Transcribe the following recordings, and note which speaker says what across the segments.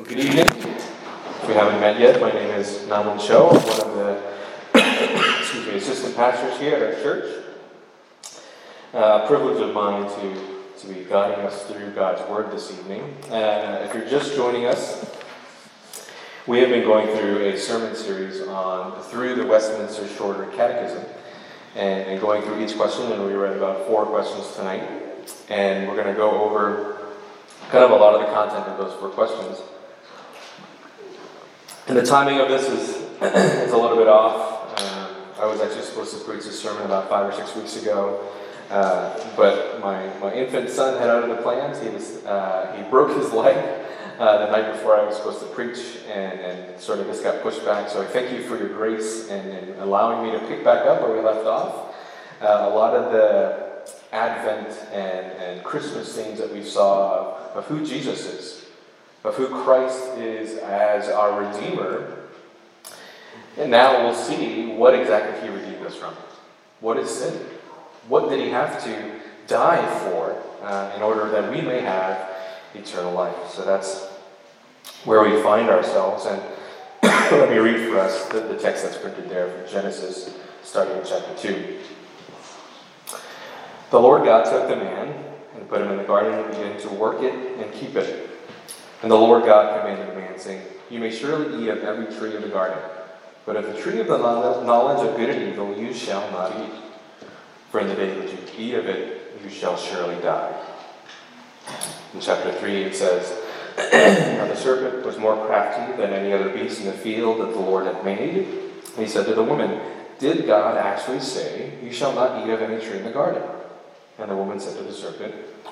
Speaker 1: Well, good evening. If we haven't met yet, my name is Naman Cho. I'm one of the excuse me, assistant pastors here at our church. Uh, privilege of mine to, to be guiding us through God's Word this evening. Uh, if you're just joining us, we have been going through a sermon series on through the Westminster Shorter Catechism and, and going through each question, and we read about four questions tonight. And we're going to go over kind of a lot of the content of those four questions. And the timing of this is, is a little bit off. Um, I was actually supposed to preach this sermon about five or six weeks ago, uh, but my, my infant son had other plans. He, was, uh, he broke his leg uh, the night before I was supposed to preach, and, and sort of this got pushed back. So I thank you for your grace and, allowing me to pick back up where we left off. Uh, a lot of the Advent and, and Christmas themes that we saw of, of who Jesus is of who Christ is as our Redeemer. And now we'll see what exactly He redeemed us from. What is sin? What did He have to die for uh, in order that we may have eternal life? So that's where we find ourselves. And let me read for us the, the text that's printed there from Genesis, starting in chapter 2. The Lord God took the man and put him in the garden of Eden to work it and keep it. And the Lord God commanded the man, saying, You may surely eat of every tree of the garden, but of the tree of the knowledge of good and evil you shall not eat. For in the day that you eat of it, you shall surely die. In chapter 3, it says, Now the serpent was more crafty than any other beast in the field that the Lord had made. And he said to the woman, Did God actually say, You shall not eat of any tree in the garden? And the woman said to the serpent,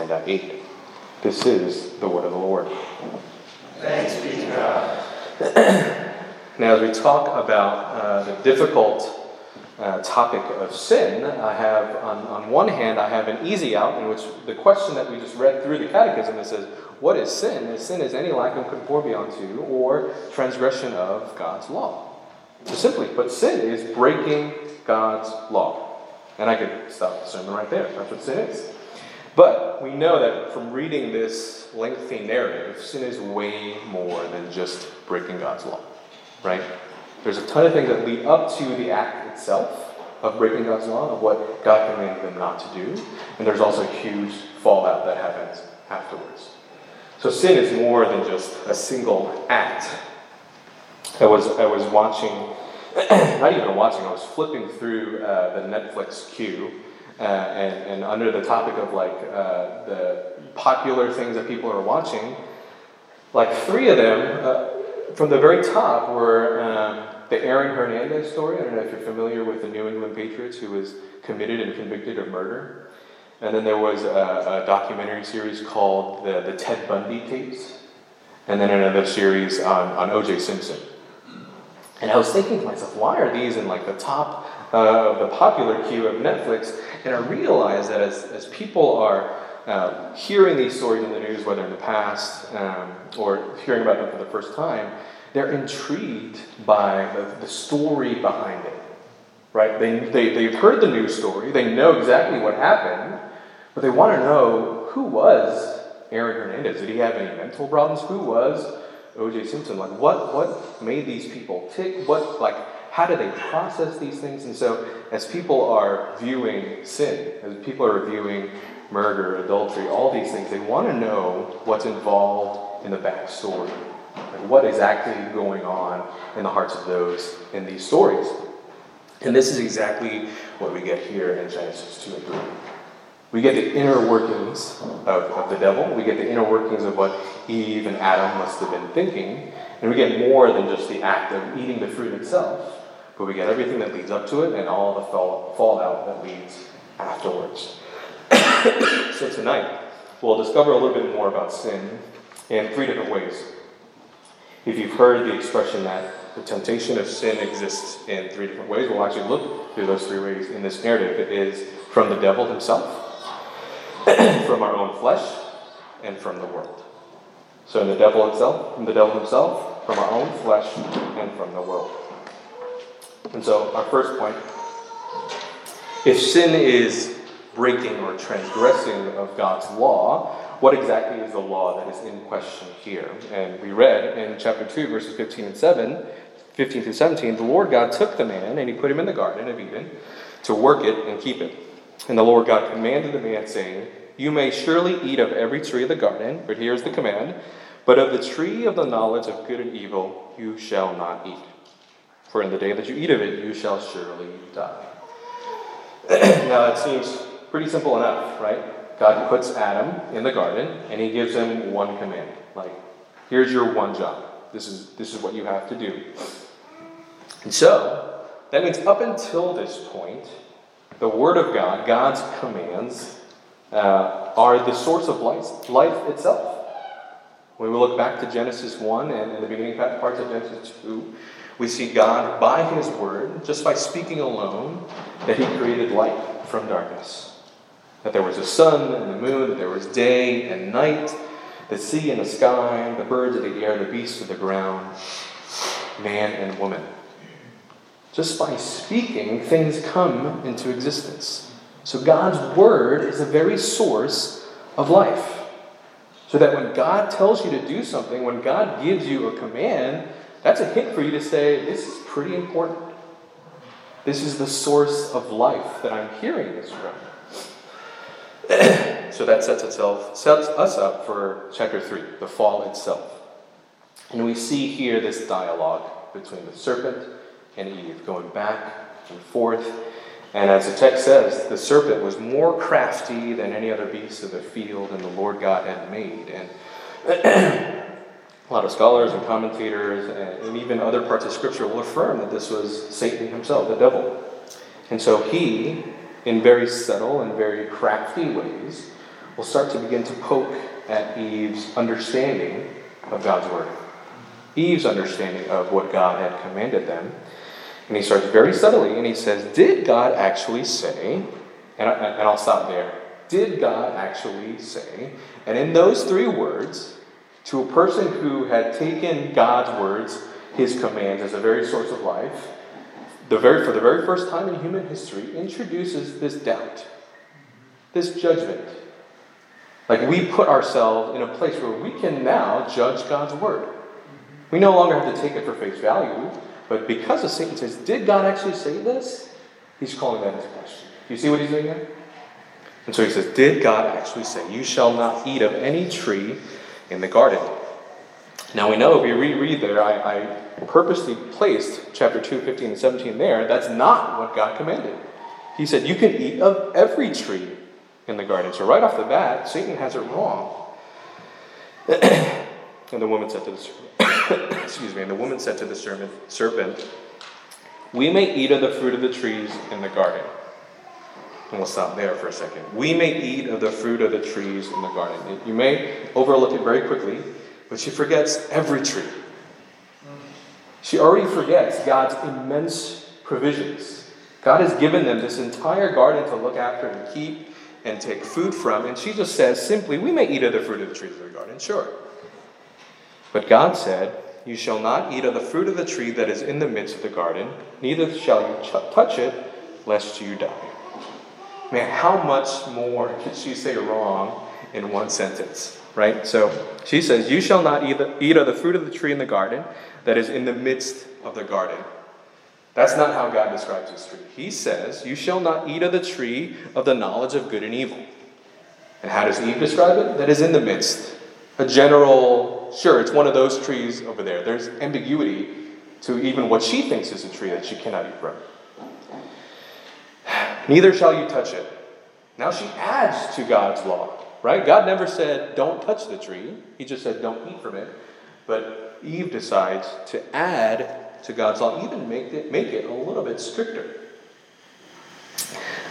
Speaker 1: and I ate. This is the word of the Lord.
Speaker 2: Thanks be to God.
Speaker 1: now, as we talk about uh, the difficult uh, topic of sin, I have, on, on one hand, I have an easy out in which the question that we just read through the catechism that says, What is sin? Is sin is any lack of conformity unto or transgression of God's law. So simply put, sin is breaking God's law. And I could stop the sermon right there. That's what sin is. But we know that from reading this lengthy narrative, sin is way more than just breaking God's law, right? There's a ton of things that lead up to the act itself of breaking God's law, of what God commanded them not to do, and there's also a huge fallout that happens afterwards. So sin is more than just a single act. I was I was watching, not even watching. I was flipping through uh, the Netflix queue uh, and, and under the topic of like uh, the popular things that people are watching, like three of them uh, from the very top were um, the Aaron Hernandez story. I don't know if you're familiar with the New England Patriots who was committed and convicted of murder. And then there was a, a documentary series called the, the Ted Bundy tapes. And then another series on, on O.J. Simpson. And I was thinking to myself, why are these in like the top uh, of the popular queue of Netflix? And I realized that as, as people are uh, hearing these stories in the news, whether in the past um, or hearing about them for the first time, they're intrigued by the, the story behind it. Right? They, they, they've heard the news story, they know exactly what happened, but they want to know who was Aaron Hernandez? Did he have any mental problems? Who was O.J. Simpson? Like, what, what made these people tick? What, like, how do they process these things? And so, as people are viewing sin, as people are viewing murder, adultery, all these things, they want to know what's involved in the backstory. Like what is actually going on in the hearts of those in these stories. And this is exactly what we get here in Genesis 2 and 3. We get the inner workings of, of the devil. We get the inner workings of what Eve and Adam must have been thinking. And we get more than just the act of eating the fruit itself, but we get everything that leads up to it and all the fall, fallout that leads afterwards. so tonight, we'll discover a little bit more about sin in three different ways. If you've heard the expression that the temptation of sin exists in three different ways, we'll actually look through those three ways in this narrative. It is from the devil himself, from our own flesh, and from the world. So in the devil itself, from the devil himself, from our own flesh, and from the world. And so our first point, if sin is breaking or transgressing of God's law, what exactly is the law that is in question here? And we read in chapter 2, verses 15 and 7, 15 through 17, the Lord God took the man and he put him in the garden of Eden to work it and keep it. And the Lord God commanded the man, saying, You may surely eat of every tree of the garden, but here's the command, but of the tree of the knowledge of good and evil you shall not eat. For in the day that you eat of it, you shall surely die. now that seems pretty simple enough, right? God puts Adam in the garden and he gives him one command. Like, here's your one job. This is this is what you have to do. And so, that means up until this point, the Word of God, God's commands, uh, are the source of life, life itself. When we look back to Genesis 1 and in the beginning parts of Genesis 2, we see God, by His Word, just by speaking alone, that He created light from darkness that there was a sun and the moon, that there was day and night, the sea and the sky, the birds of the air, the beasts of the ground, man and woman. Just by speaking, things come into existence. So God's word is the very source of life. So that when God tells you to do something, when God gives you a command, that's a hint for you to say, This is pretty important. This is the source of life that I'm hearing this from. so that sets itself sets us up for chapter three, the fall itself. And we see here this dialogue between the serpent and Eve, going back and forth. And as the text says, the serpent was more crafty than any other beast of the field and the Lord God had made. And a lot of scholars and commentators uh, and even other parts of Scripture will affirm that this was Satan himself, the devil. And so he in very subtle and very crafty ways, will start to begin to poke at Eve's understanding of God's Word. Eve's understanding of what God had commanded them. And he starts very subtly and he says, Did God actually say, and, I, and I'll stop there. Did God actually say? And in those three words, to a person who had taken God's words, his commands, as a very source of life, the very, for the very first time in human history, introduces this doubt, this judgment. Like we put ourselves in a place where we can now judge God's word. We no longer have to take it for face value, but because of Satan says, Did God actually say this? He's calling that into question. Do you see what he's doing there? And so he says, Did God actually say, You shall not eat of any tree in the garden? Now we know if we reread there, I, I purposely placed chapter 2, 15, and 17 there. That's not what God commanded. He said, You can eat of every tree in the garden. So right off the bat, Satan has it wrong. and the woman said to the serpent, excuse me, and the woman said to the serpent, serpent, We may eat of the fruit of the trees in the garden. And we'll stop there for a second. We may eat of the fruit of the trees in the garden. You may overlook it very quickly but she forgets every tree. She already forgets God's immense provisions. God has given them this entire garden to look after and keep and take food from, and she just says simply, We may eat of the fruit of the trees of the garden, sure. But God said, You shall not eat of the fruit of the tree that is in the midst of the garden, neither shall you ch- touch it, lest you die. Man, how much more could she say wrong in one sentence, right? So she says, You shall not eat of the fruit of the tree in the garden that is in the midst of the garden. That's not how God describes this tree. He says, You shall not eat of the tree of the knowledge of good and evil. And how does Eve describe it? That is in the midst. A general, sure, it's one of those trees over there. There's ambiguity to even what she thinks is a tree that she cannot eat from. Neither shall you touch it. Now she adds to God's law, right? God never said, don't touch the tree. He just said, don't eat from it. But Eve decides to add to God's law, even make it, make it a little bit stricter.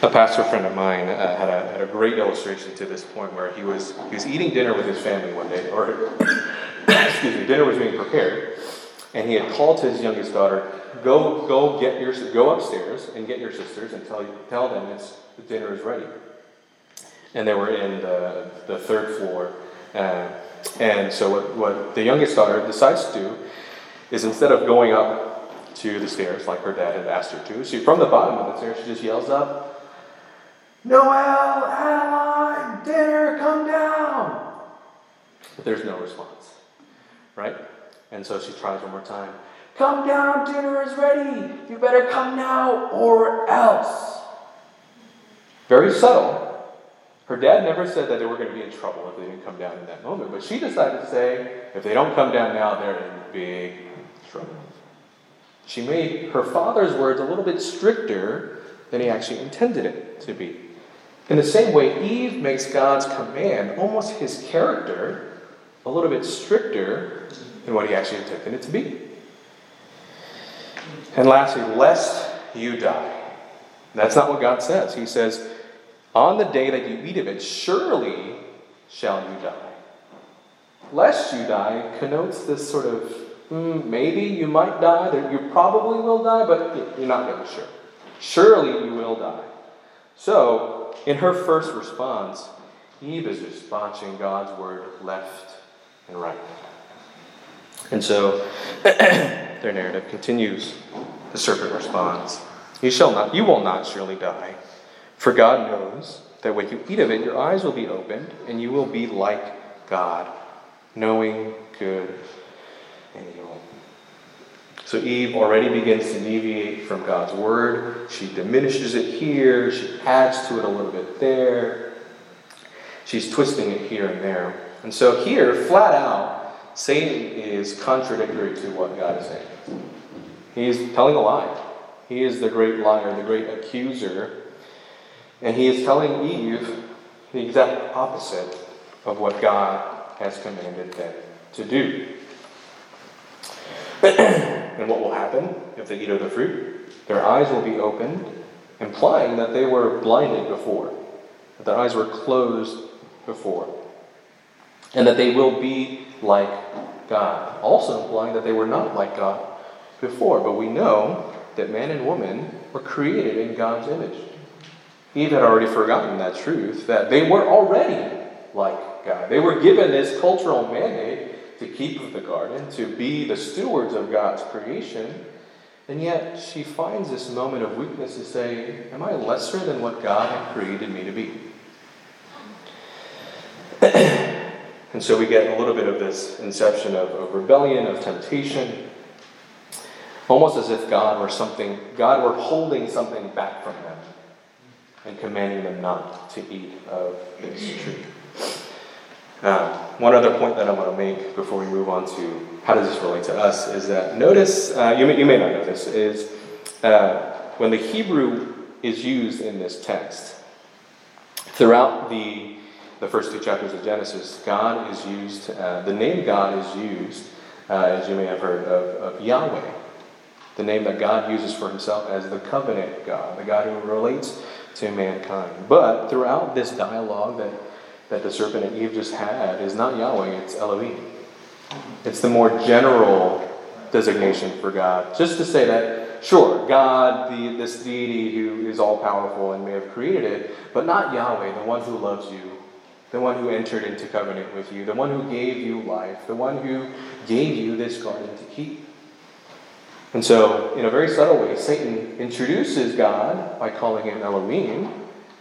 Speaker 1: A pastor friend of mine uh, had, a, had a great illustration to this point where he was, he was eating dinner with his family one day, or excuse me, dinner was being prepared, and he had called to his youngest daughter, go, go get your, go upstairs and get your sisters and tell, tell them it's, the dinner is ready. And they were in the, the third floor. Uh, and so what, what the youngest daughter decides to do is instead of going up to the stairs like her dad had asked her to, she from the bottom of the stairs she just yells up, Noel, Adeline, dinner, come down. But there's no response, right? And so she tries one more time. Come down, dinner is ready. You better come now or else. Very subtle. Her dad never said that they were going to be in trouble if they didn't come down in that moment, but she decided to say, if they don't come down now, they're in big trouble. She made her father's words a little bit stricter than he actually intended it to be. In the same way, Eve makes God's command, almost his character, a little bit stricter than what he actually intended it to be. And lastly, lest you die. That's not what God says. He says, On the day that you eat of it, surely shall you die. Lest you die connotes this sort of mm, maybe you might die, you probably will die, but you're not really sure. Surely you will die. So, in her first response, Eve is just botching God's word left and right. And so their narrative continues. The serpent responds, You shall not, you will not surely die. For God knows that when you eat of it, your eyes will be opened, and you will be like God, knowing good So Eve already begins to deviate from God's word. She diminishes it here, she adds to it a little bit there. She's twisting it here and there. And so here, flat out, Satan is contradictory to what God is saying. He's telling a lie. He is the great liar, the great accuser. And he is telling Eve the exact opposite of what God has commanded them to do. And what will happen if they eat of the fruit? Their eyes will be opened, implying that they were blinded before, that their eyes were closed before, and that they will be like God. Also implying that they were not like God before. But we know that man and woman were created in God's image. Eve had already forgotten that truth, that they were already like God. They were given this cultural mandate to keep the garden, to be the stewards of God's creation. And yet she finds this moment of weakness to say, Am I lesser than what God had created me to be? and so we get a little bit of this inception of, of rebellion, of temptation, almost as if God were something, God were holding something back from them and commanding them not to eat of this tree. Uh, one other point that I want to make before we move on to how does this relate to us is that notice, uh, you, may, you may not know this, is uh, when the Hebrew is used in this text, throughout the, the first two chapters of Genesis, God is used, uh, the name God is used, uh, as you may have heard, of, of Yahweh, the name that God uses for himself as the covenant God, the God who relates to mankind. But throughout this dialogue that that the serpent and Eve just had is not Yahweh, it's Elohim. It's the more general designation for God. Just to say that, sure, God, the, this deity who is all powerful and may have created it, but not Yahweh, the one who loves you the one who entered into covenant with you, the one who gave you life, the one who gave you this garden to keep. And so, in a very subtle way, Satan introduces God by calling him Elohim,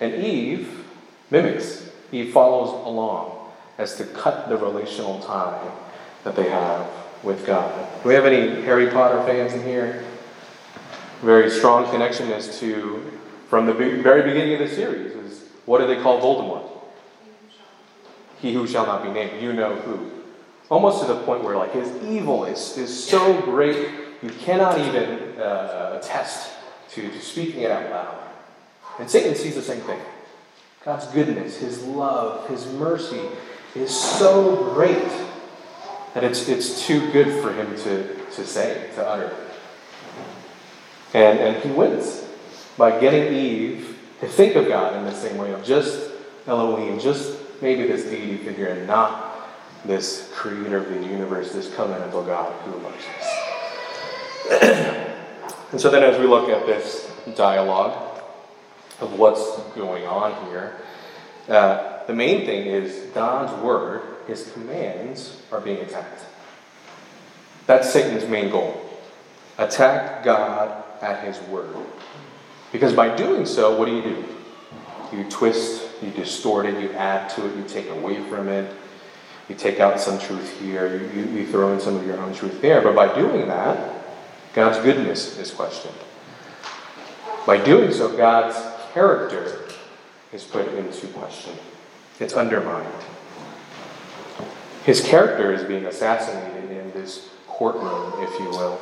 Speaker 1: and Eve mimics. Eve follows along as to cut the relational tie that they have with God. Do we have any Harry Potter fans in here? Very strong connection as to, from the very beginning of the series, is what do they call Voldemort? He who shall not be named. You know who. Almost to the point where, like, his evil is, is so great, you cannot even uh, attest to, to speaking it out loud. And Satan sees the same thing. God's goodness, his love, his mercy is so great that it's, it's too good for him to, to say, to utter. And, and he wins by getting Eve to think of God in the same way of just Elohim, just maybe this deity figure, and not this creator of the universe, this covenantal God who loves us. and so then, as we look at this dialogue of what's going on here, uh, the main thing is God's word, his commands, are being attacked. That's Satan's main goal. Attack God at his word. Because by doing so, what do you do? You twist, you distort it, you add to it, you take away from it, you take out some truth here, you, you, you throw in some of your own truth there. But by doing that, God's goodness is questioned. By doing so, God's character is put into question. It's undermined. His character is being assassinated in this courtroom, if you will.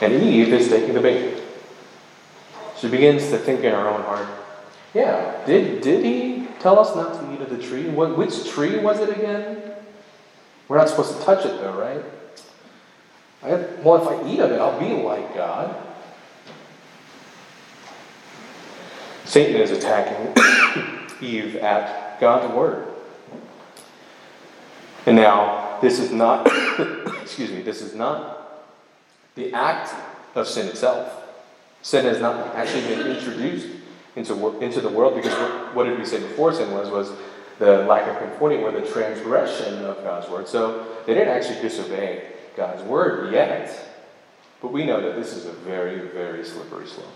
Speaker 1: And Eve is taking the bait. She begins to think in her own heart, yeah, did, did he tell us not to eat of the tree? What, which tree was it again? We're not supposed to touch it though, right? I, well, if I eat of it, I'll be like God. Satan is attacking Eve at God's word. And now, this is not, excuse me, this is not the act of sin itself. Sin has not actually been introduced into, into the world because what, what did we say before sin was? Was the lack of conformity or the transgression of God's word. So they didn't actually disobey God's word yet. But we know that this is a very, very slippery slope.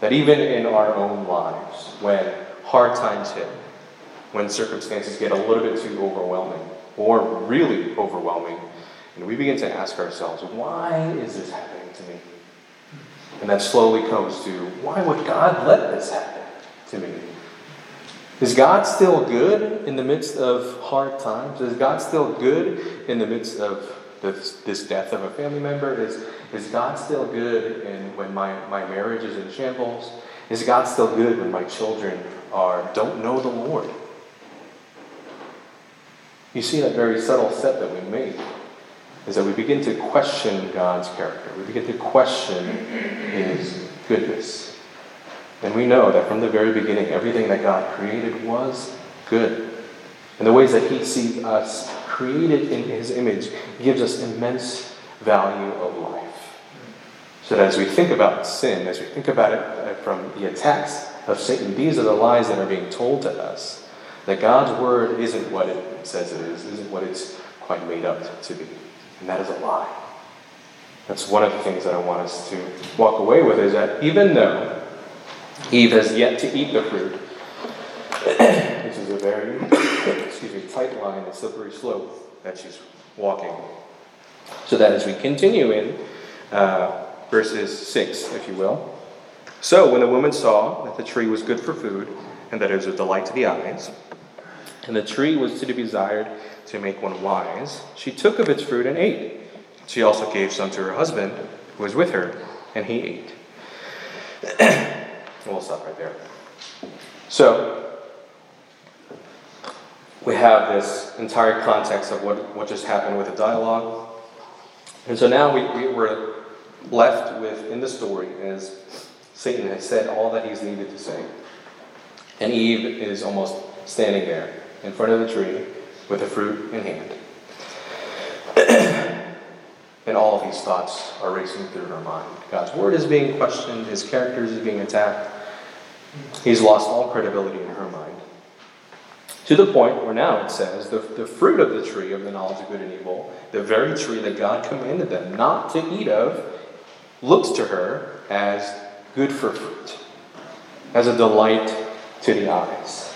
Speaker 1: That even in our own lives, when hard times hit, when circumstances get a little bit too overwhelming, or really overwhelming, and we begin to ask ourselves, why is this happening to me? And that slowly comes to, why would God let this happen to me? Is God still good in the midst of hard times? Is God still good in the midst of this, this death of a family member? Is, is God still good in, when my, my marriage is in shambles? Is God still good when my children are don't know the Lord? You see that very subtle step that we make is that we begin to question God's character. We begin to question His goodness. And we know that from the very beginning, everything that God created was good. And the ways that He sees us created in His image gives us immense value of life. So that as we think about sin, as we think about it uh, from the attacks of Satan, these are the lies that are being told to us. That God's word isn't what it says it is, isn't what it's quite made up to be. And that is a lie. That's one of the things that I want us to walk away with is that even though Eve has yet to eat the fruit, this is a very excuse me, tight line, a slippery slope that she's walking. So that as we continue in uh, verses 6, if you will. So when the woman saw that the tree was good for food, and that it was a delight to the eyes, and the tree was to be desired to make one wise, she took of its fruit and ate. She also gave some to her husband, who was with her, and he ate. we'll stop right there. So, we have this entire context of what, what just happened with the dialogue. And so now we, we were left with in the story as Satan has said all that he's needed to say. And Eve is almost standing there in front of the tree with the fruit in hand. and all these thoughts are racing through her mind. God's word is being questioned, his characters is being attacked. He's lost all credibility in her mind. To the point where now it says the, the fruit of the tree of the knowledge of good and evil, the very tree that God commanded them not to eat of, looks to her as good for fruit, as a delight to the eyes.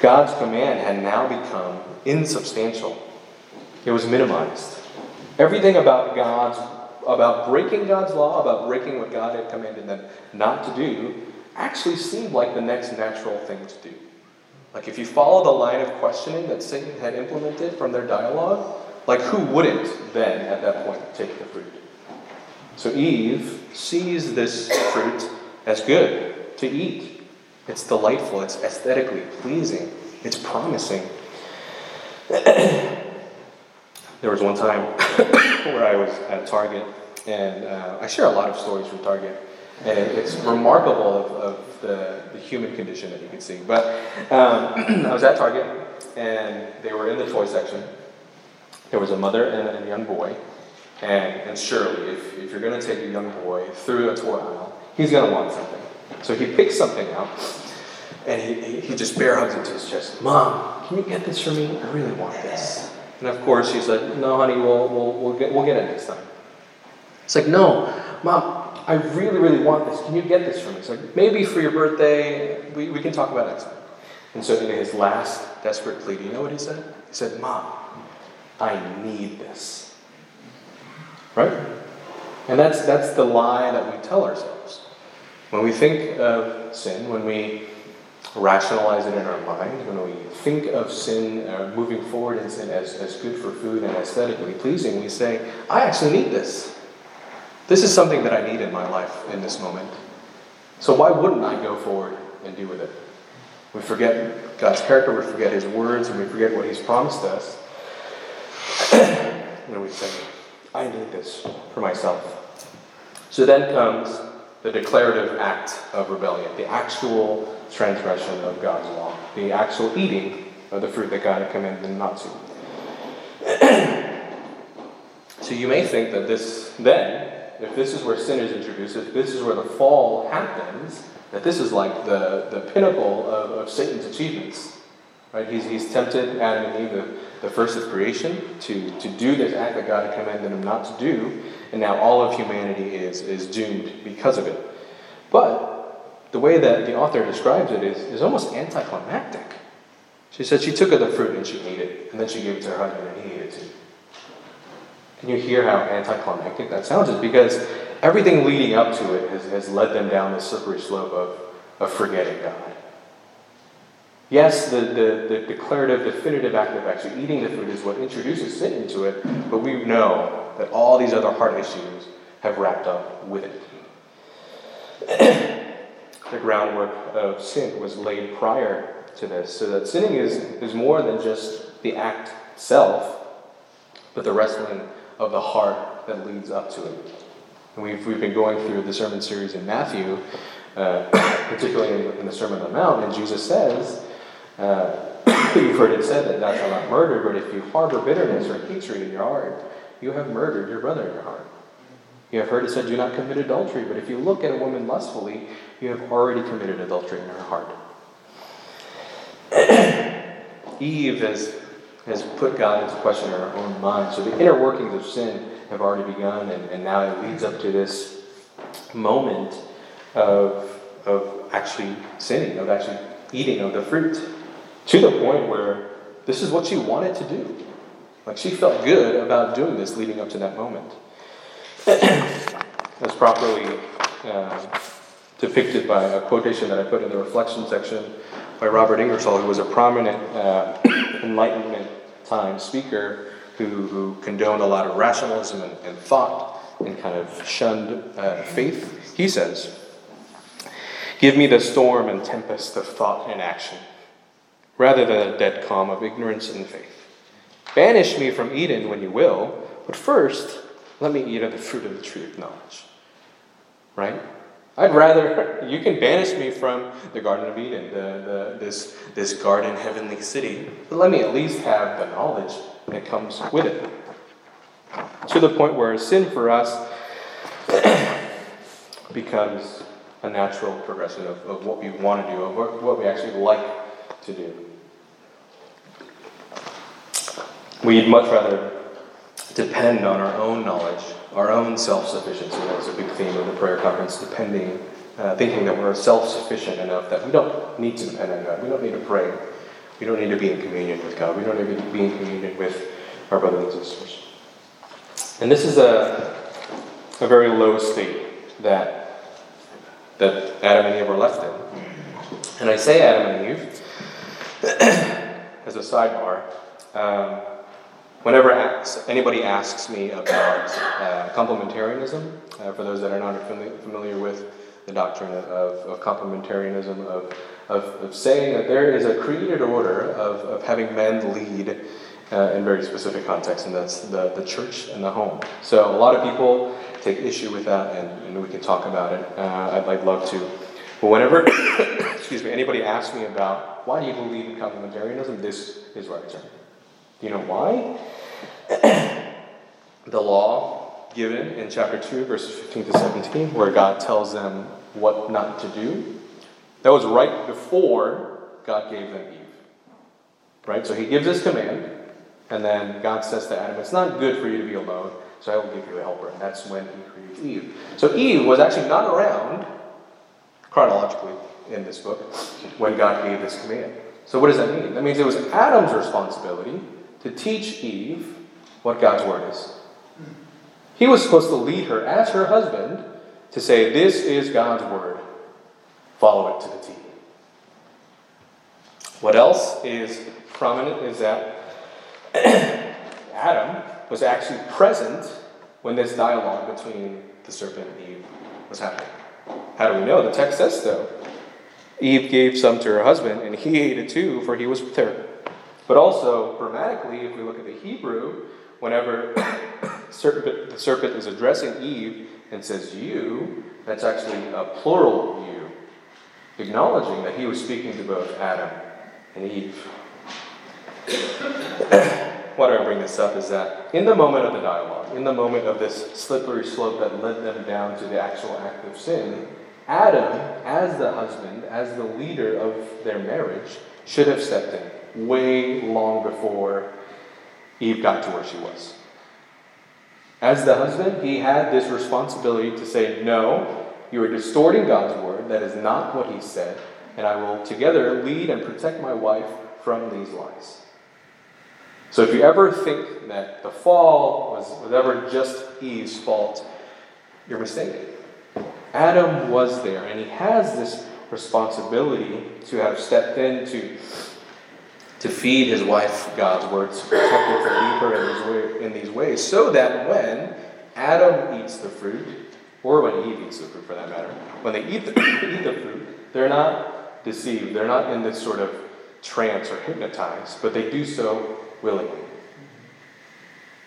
Speaker 1: God's command had now become insubstantial. It was minimized. Everything about God's about breaking God's law, about breaking what God had commanded them not to do, actually seemed like the next natural thing to do. Like if you follow the line of questioning that Satan had implemented from their dialogue, like who wouldn't then at that point take the fruit? So Eve sees this fruit as good to eat. It's delightful, it's aesthetically pleasing, it's promising. there was one time where I was at Target, and uh, I share a lot of stories from Target, and it's remarkable of, of the, the, human condition that you can see. But um, I was at Target, and they were in the toy section. There was a mother and a young boy, and, and surely, if, if you're going to take a young boy through a toy aisle, he's going to want something. So he picks something out, and he, he just bear hugs it to his chest. Mom, can you get this for me? I really want this. And of course, she's like, No, honey, we'll, we'll, we'll, get, we'll get it next time. It's like, No, Mom, I really, really want this. Can you get this for me? Like, Maybe for your birthday, we, we can talk about it. And so, in his last desperate plea, do you know what he said? He said, Mom, I need this. Right? And that's, that's the lie that we tell ourselves. When we think of sin, when we rationalize it in our mind, when we think of sin, uh, moving forward in sin as, as good for food and aesthetically pleasing, we say, I actually need this. This is something that I need in my life in this moment. So why wouldn't I go forward and do with it? We forget God's character, we forget His words, and we forget what He's promised us. and we say, I need this for myself. So then comes the declarative act of rebellion, the actual transgression of God's law, the actual eating of the fruit that God had commanded them not to. so you may think that this, then, if this is where sin is introduced, if this is where the fall happens, that this is like the, the pinnacle of, of Satan's achievements. Right? He's, he's tempted Adam and Eve, the, the first of creation, to, to do this act that God had commanded them not to do, and now all of humanity is, is doomed because of it. But the way that the author describes it is, is almost anticlimactic. She said she took of the fruit and she ate it, and then she gave it to her husband and he ate it too. Can you hear how anticlimactic that sounds? Is because everything leading up to it has, has led them down this slippery slope of, of forgetting God. Yes, the, the, the, declarative, definitive act of actually eating the food is what introduces sin into it, but we know that all these other heart issues have wrapped up with it. the groundwork of sin was laid prior to this, so that sinning is, is more than just the act itself, but the wrestling of the heart that leads up to it. And we've, we've been going through the sermon series in Matthew, uh, particularly in, in, the Sermon on the Mount, and Jesus says, uh, You've heard it said that thou shalt not murder, but if you harbor bitterness or hatred in your heart, you have murdered your brother in your heart. You have heard it said, Do not commit adultery, but if you look at a woman lustfully, you have already committed adultery in her heart. Eve has, has put God into question in her own mind. So the inner workings of sin have already begun, and, and now it leads up to this moment of, of actually sinning, of actually eating of the fruit to the point where this is what she wanted to do. Like she felt good about doing this leading up to that moment. That's properly uh, depicted by a quotation that I put in the reflection section by Robert Ingersoll, who was a prominent uh, Enlightenment time speaker who, who condoned a lot of rationalism and, and thought and kind of shunned uh, faith. He says, Give me the storm and tempest of thought and action rather than a dead calm of ignorance and faith. Banish me from Eden when you will, but first let me eat of the fruit of the tree of knowledge. Right? I'd rather, you can banish me from the Garden of Eden, the, the, this, this garden, heavenly city, but let me at least have the knowledge that comes with it. To the point where sin for us becomes a natural progression of, of what we want to do, of what, what we actually like to do. We'd much rather depend on our own knowledge, our own self sufficiency. That was a big theme of the prayer conference, depending, uh, thinking that we're self sufficient enough that we don't need to depend on God. We don't need to pray. We don't need to be in communion with God. We don't need to be in communion with our brothers and sisters. And this is a, a very low state that, that Adam and Eve were left in. And I say Adam and Eve as a sidebar. Um, whenever anybody asks me about uh, complementarianism, uh, for those that are not familiar with the doctrine of, of complementarianism, of, of, of, saying that there is a created order of, of having men lead uh, in very specific contexts, and that's the, the church and the home. So a lot of people take issue with that, and, and we can talk about it. Uh, I'd, I'd love to. But whenever, excuse me, anybody asks me about why do you believe in complementarianism, this is where I turn. Do you know why? the law given in chapter 2, verses 15 to 17, where God tells them what not to do, that was right before God gave them Eve. Right? So he gives this command, and then God says to Adam, It's not good for you to be alone, so I will give you a helper. And that's when he creates Eve. So Eve was actually not around chronologically in this book when God gave this command. So, what does that mean? That means it was Adam's responsibility to teach Eve what God's word is. He was supposed to lead her as her husband to say, This is God's word. Follow it to the T. What else is prominent is that Adam was actually present when this dialogue between the serpent and Eve was happening. How do we know? The text says so. Eve gave some to her husband, and he ate it too, for he was with her. But also, grammatically, if we look at the Hebrew, whenever the serpent is addressing Eve and says you, that's actually a plural you, acknowledging that he was speaking to both Adam and Eve. Why do I bring this up is that in the moment of the dialogue, in the moment of this slippery slope that led them down to the actual act of sin, Adam, as the husband, as the leader of their marriage, should have stepped in way long before Eve got to where she was. As the husband, he had this responsibility to say, No, you are distorting God's word. That is not what he said. And I will together lead and protect my wife from these lies. So if you ever think that the fall was, was ever just Eve's fault, you're mistaken. Adam was there, and he has this responsibility to have stepped in to, to feed his wife God's words, to protect her, in these ways, so that when Adam eats the fruit, or when Eve eats the fruit for that matter, when they eat the, eat the fruit, they're not deceived. They're not in this sort of trance or hypnotized, but they do so willingly.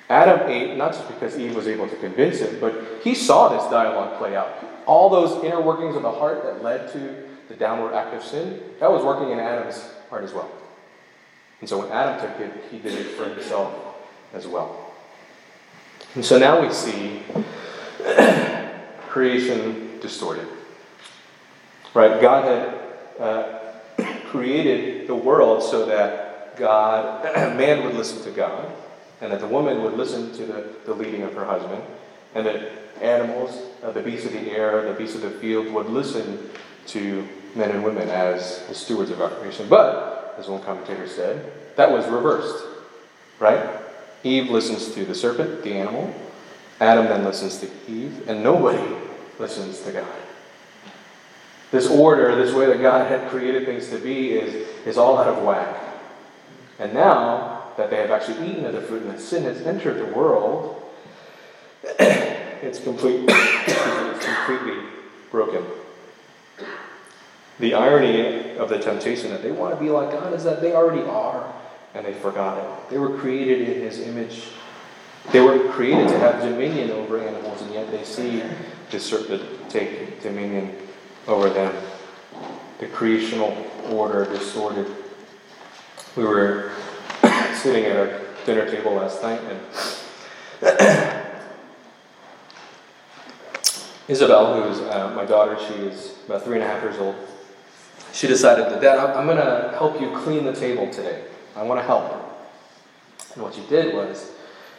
Speaker 1: Adam ate not just because Eve was able to convince him, but he saw this dialogue play out. All those inner workings of the heart that led to the downward act of sin, that was working in Adam's heart as well. And so when Adam took it, he did it for himself as well. And so now we see creation distorted. Right? God had uh, created the world so that God, man would listen to God and that the woman would listen to the, the leading of her husband, and that animals, uh, the beasts of the air, the beasts of the field, would listen to men and women as the stewards of our creation. But, as one commentator said, that was reversed, right? Eve listens to the serpent, the animal. Adam then listens to Eve, and nobody listens to God. This order, this way that God had created things to be, is, is all out of whack. And now, that they have actually eaten of the fruit and that sin has entered the world, it's, complete, it's completely broken. The irony of the temptation that they want to be like God is that they already are, and they forgot it. They were created in His image. They were created to have dominion over animals, and yet they see the serpent take dominion over them. The creational order distorted. We were sitting at our dinner table last night, and Isabel, who's uh, my daughter, she is about three and a half years old. She decided that, Dad, I'm going to help you clean the table today. I want to help. And what she did was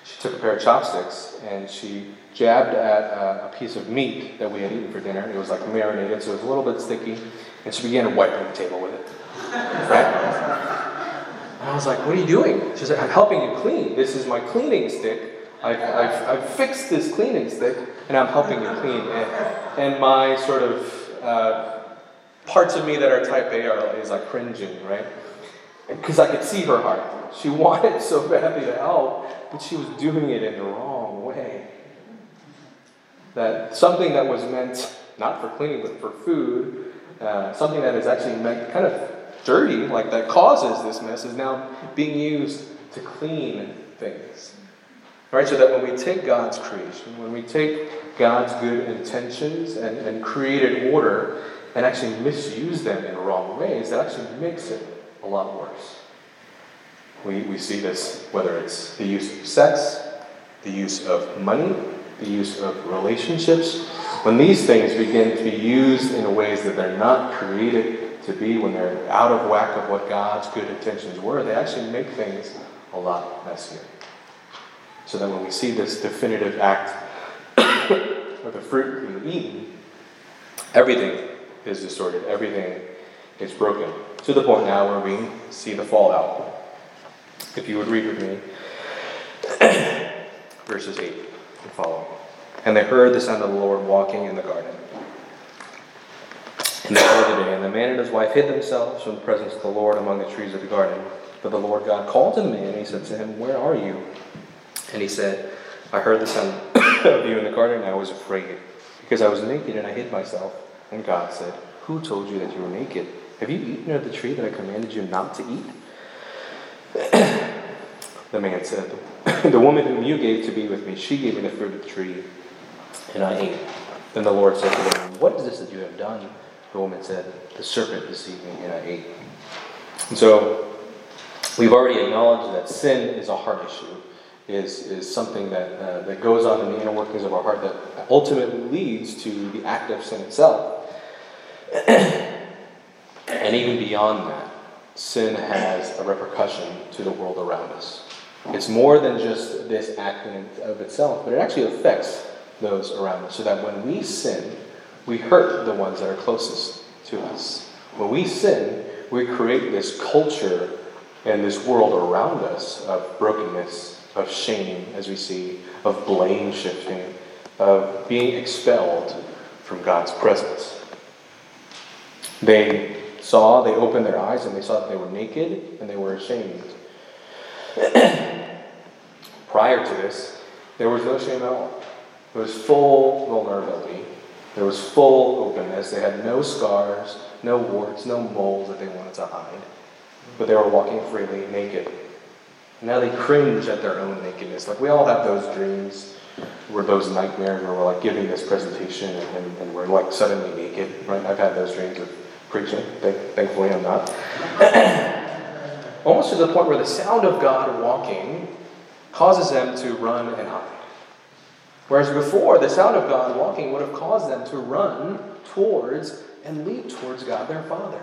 Speaker 1: she took a pair of chopsticks and she jabbed at a, piece of meat that we had eaten for dinner. It was like marinated, so it was a little bit sticky. And she began wiping the table with it. Right? And I was like, What are you doing? She said, I'm helping you clean. This is my cleaning stick. I've, I've, I've fixed this cleaning stick and I'm helping you clean. And, and my sort of uh, parts of me that are type A are is like cringing, right? Because I could see her heart. She wanted so badly to help, but she was doing it in the wrong way. That something that was meant not for cleaning but for food, uh, something that is actually meant kind of dirty, like that causes this mess, is now being used to clean things. Right, so that when we take God's creation, when we take God's good intentions and, and created order and actually misuse them in wrong ways, that actually makes it a lot worse. We, we see this whether it's the use of sex, the use of money, the use of relationships. When these things begin to be used in ways that they're not created to be, when they're out of whack of what God's good intentions were, they actually make things a lot messier. So that when we see this definitive act of the fruit being eaten, everything is distorted, everything is broken. To the point now where we see the fallout. If you would read with me, verses 8 and following. And they heard the sound of the Lord walking in the garden. And the third day, and the man and his wife hid themselves from the presence of the Lord among the trees of the garden. But the Lord God called to the man, and he said to him, Where are you? And he said, I heard the sound of you in the garden, and I was afraid, because I was naked and I hid myself. And God said, Who told you that you were naked? Have you eaten of the tree that I commanded you not to eat? the man said, The woman whom you gave to be with me, she gave me the fruit of the tree, and I ate. Then the Lord said to the woman, What is this that you have done? The woman said, The serpent deceived me, and I ate. And so, we've already acknowledged that sin is a heart issue is, is something that, uh, that goes on in the inner workings of our heart that ultimately leads to the act of sin itself. And even beyond that, sin has a repercussion to the world around us. It's more than just this act of itself, but it actually affects those around us. So that when we sin, we hurt the ones that are closest to us. When we sin, we create this culture and this world around us of brokenness of shame, as we see, of blame shifting, of being expelled from God's presence. They saw, they opened their eyes, and they saw that they were naked and they were ashamed. Prior to this, there was no shame at all. There was full vulnerability. There was full openness. They had no scars, no warts, no moles that they wanted to hide. But they were walking freely naked. Now they cringe at their own nakedness. Like we all have those dreams, where those nightmares where we're like giving this presentation and, and, and we're like suddenly naked, right? I've had those dreams of preaching. Thank, thankfully, I'm not. Almost to the point where the sound of God walking causes them to run and hide. Whereas before, the sound of God walking would have caused them to run towards and leap towards God their Father.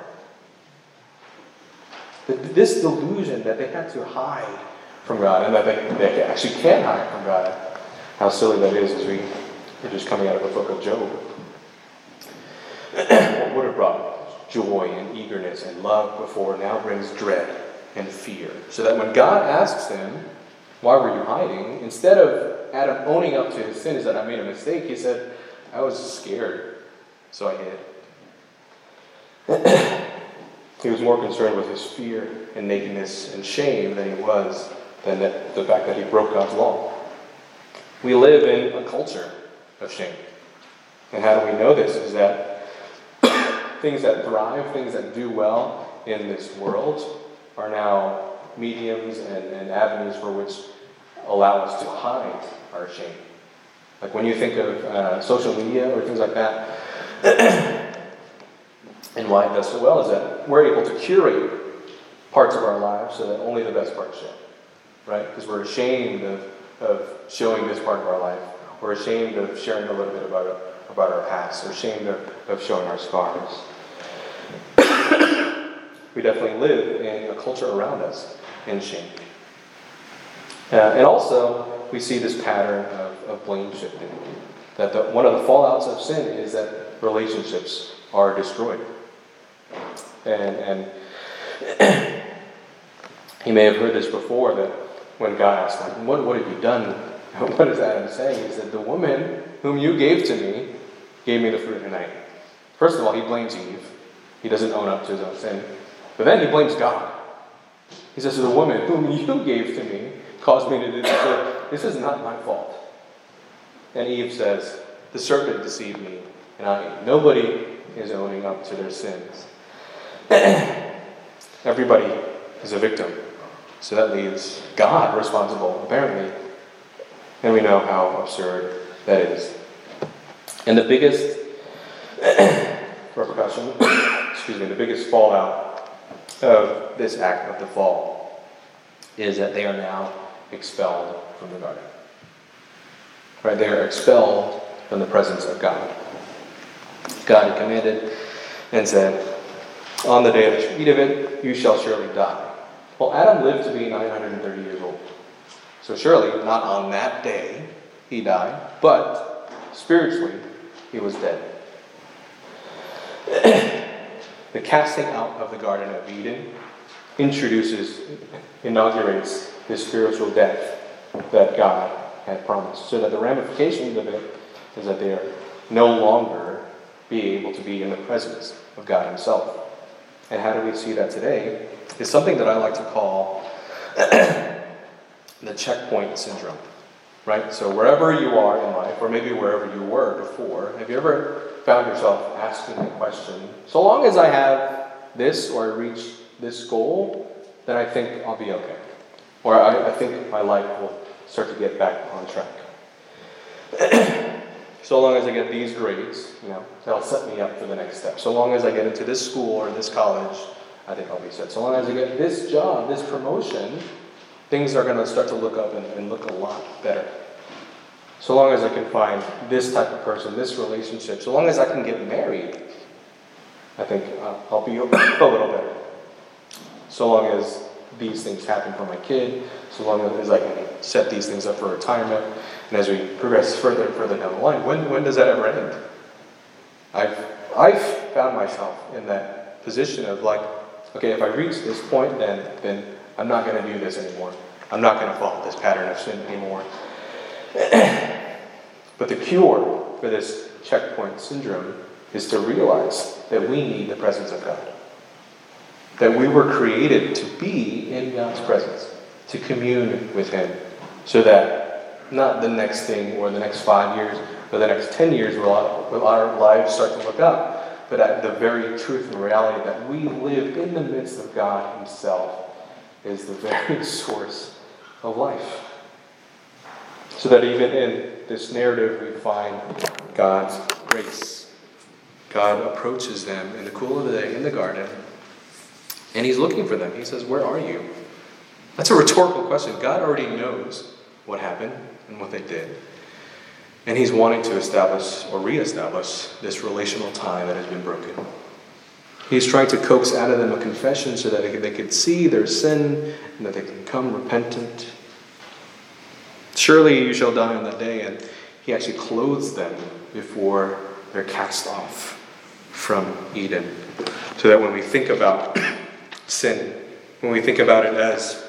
Speaker 1: This delusion that they had to hide from God and that they, they actually can hide from God. How silly that is as we are just coming out of a book of Job. what would have brought joy and eagerness and love before now brings dread and fear. So that when God asks him, Why were you hiding? instead of Adam owning up to his sins that I made a mistake, he said, I was scared, so I hid. He was more concerned with his fear and nakedness and shame than he was than that, the fact that he broke God's law. We live in a culture of shame. And how do we know this? Is that things that thrive, things that do well in this world, are now mediums and, and avenues for which allow us to hide our shame. Like when you think of uh, social media or things like that, And why it does so well is that we're able to curate parts of our lives so that only the best parts show. Right? Because we're ashamed of, of showing this part of our life. We're ashamed of sharing a little bit about, about our past. We're ashamed of, of showing our scars. We definitely live in a culture around us in shame. Uh, and also, we see this pattern of, of blame shifting. That the, one of the fallouts of sin is that relationships are destroyed. And, and you may have heard this before that when God asked him, what, what have you done? What is Adam saying? He said, The woman whom you gave to me gave me the fruit of the night. First of all, he blames Eve. He doesn't own up to his own sin. But then he blames God. He says, The woman whom you gave to me caused me to do this. This is not my fault. And Eve says, The serpent deceived me, and I ate. Nobody is owning up to their sins. Everybody is a victim. So that leaves God responsible, apparently. And we know how absurd that is. And the biggest repercussion, excuse me, the biggest fallout of this act of the fall is that they are now expelled from the garden. Right? They are expelled from the presence of God. God had commanded and said, On the day that you eat of it, you shall surely die. Well, Adam lived to be 930 years old. So surely, not on that day, he died, but spiritually, he was dead. the casting out of the Garden of Eden introduces, inaugurates this spiritual death that God had promised. So that the ramifications of it is that they are no longer be able to be in the presence of God Himself. And how do we see that today? Is something that I like to call the checkpoint syndrome. Right? So wherever you are in life, or maybe wherever you were before, have you ever found yourself asking the question, so long as I have this or I reach this goal, then I think I'll be okay. Or I, I think my life will start to get back on track. so long as I get these grades, you know, that'll set me up for the next step. So long as I get into this school or this college, I think I'll be set. So long as I get this job, this promotion, things are going to start to look up and, and look a lot better. So long as I can find this type of person, this relationship, so long as I can get married, I think uh, I'll be a little better. So long as these things happen for my kid, so long as I can set these things up for retirement, and as we progress further and further down the line, when, when does that ever end? I've, I've found myself in that position of like, okay, if I reach this point, then, then I'm not going to do this anymore. I'm not going to follow this pattern of sin anymore. but the cure for this checkpoint syndrome is to realize that we need the presence of God. That we were created to be in God's presence, to commune with Him, so that not the next thing or the next five years or the next 10 years will our, will our lives start to look up, but at the very truth and reality that we live in the midst of God Himself is the very source of life. So that even in this narrative, we find God's grace. God approaches them in the cool of the day in the garden, and He's looking for them. He says, Where are you? That's a rhetorical question. God already knows what happened and what they did. And He's wanting to establish or reestablish this relational tie that has been broken. He's trying to coax out of them a confession so that they could see their sin and that they can come repentant. Surely you shall die on that day. And he actually clothes them before they're cast off from Eden. So that when we think about sin, when we think about it as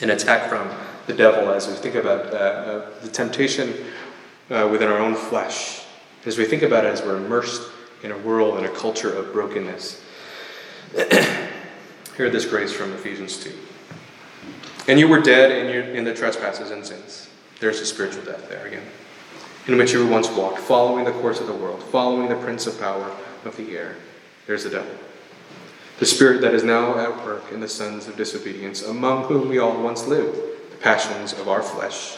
Speaker 1: an attack from the devil, as we think about uh, uh, the temptation uh, within our own flesh, as we think about it as we're immersed in a world and a culture of brokenness. Hear this grace from Ephesians 2. And you were dead in, your, in the trespasses and sins. There's a spiritual death there again. In which you once walked, following the course of the world, following the prince of power of the air. There's the devil. The spirit that is now at work in the sons of disobedience, among whom we all once lived, the passions of our flesh,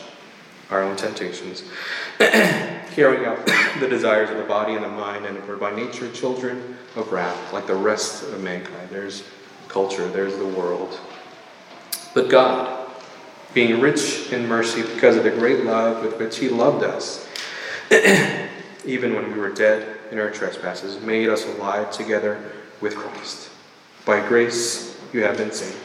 Speaker 1: our own temptations, carrying out the desires of the body and the mind, and were by nature children of wrath, like the rest of mankind. There's culture, there's the world. But God, being rich in mercy because of the great love with which He loved us, even when we were dead in our trespasses, made us alive together with Christ. By grace you have been saved.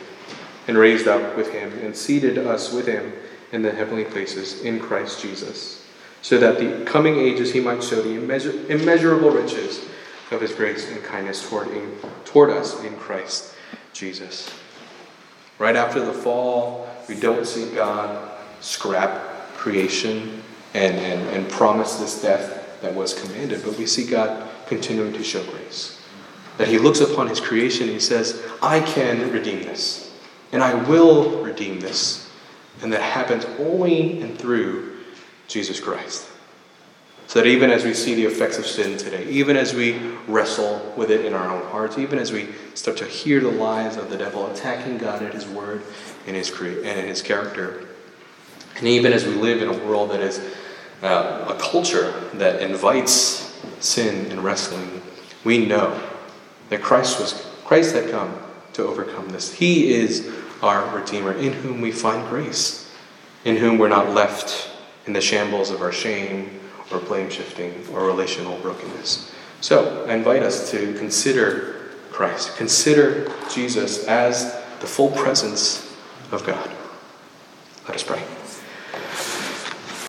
Speaker 1: and raised up with him and seated us with him in the heavenly places in Christ Jesus, so that the coming ages he might show the immeasur- immeasurable riches of his grace and kindness toward, in, toward us in Christ Jesus. Right after the fall, we don't see God scrap creation and, and, and promise this death that was commanded, but we see God continuing to show grace. That he looks upon his creation and he says, I can redeem this, and I will redeem this. And that happens only and through Jesus Christ. So that even as we see the effects of sin today, even as we wrestle with it in our own hearts, even as we start to hear the lies of the devil attacking God and His Word and His cre- and in His character, and even as we live in a world that is uh, a culture that invites sin and wrestling, we know that Christ was Christ had come to overcome this. He is our Redeemer, in whom we find grace, in whom we're not left in the shambles of our shame or blame shifting or relational brokenness. So I invite us to consider Christ, consider Jesus as the full presence of God. Let us pray.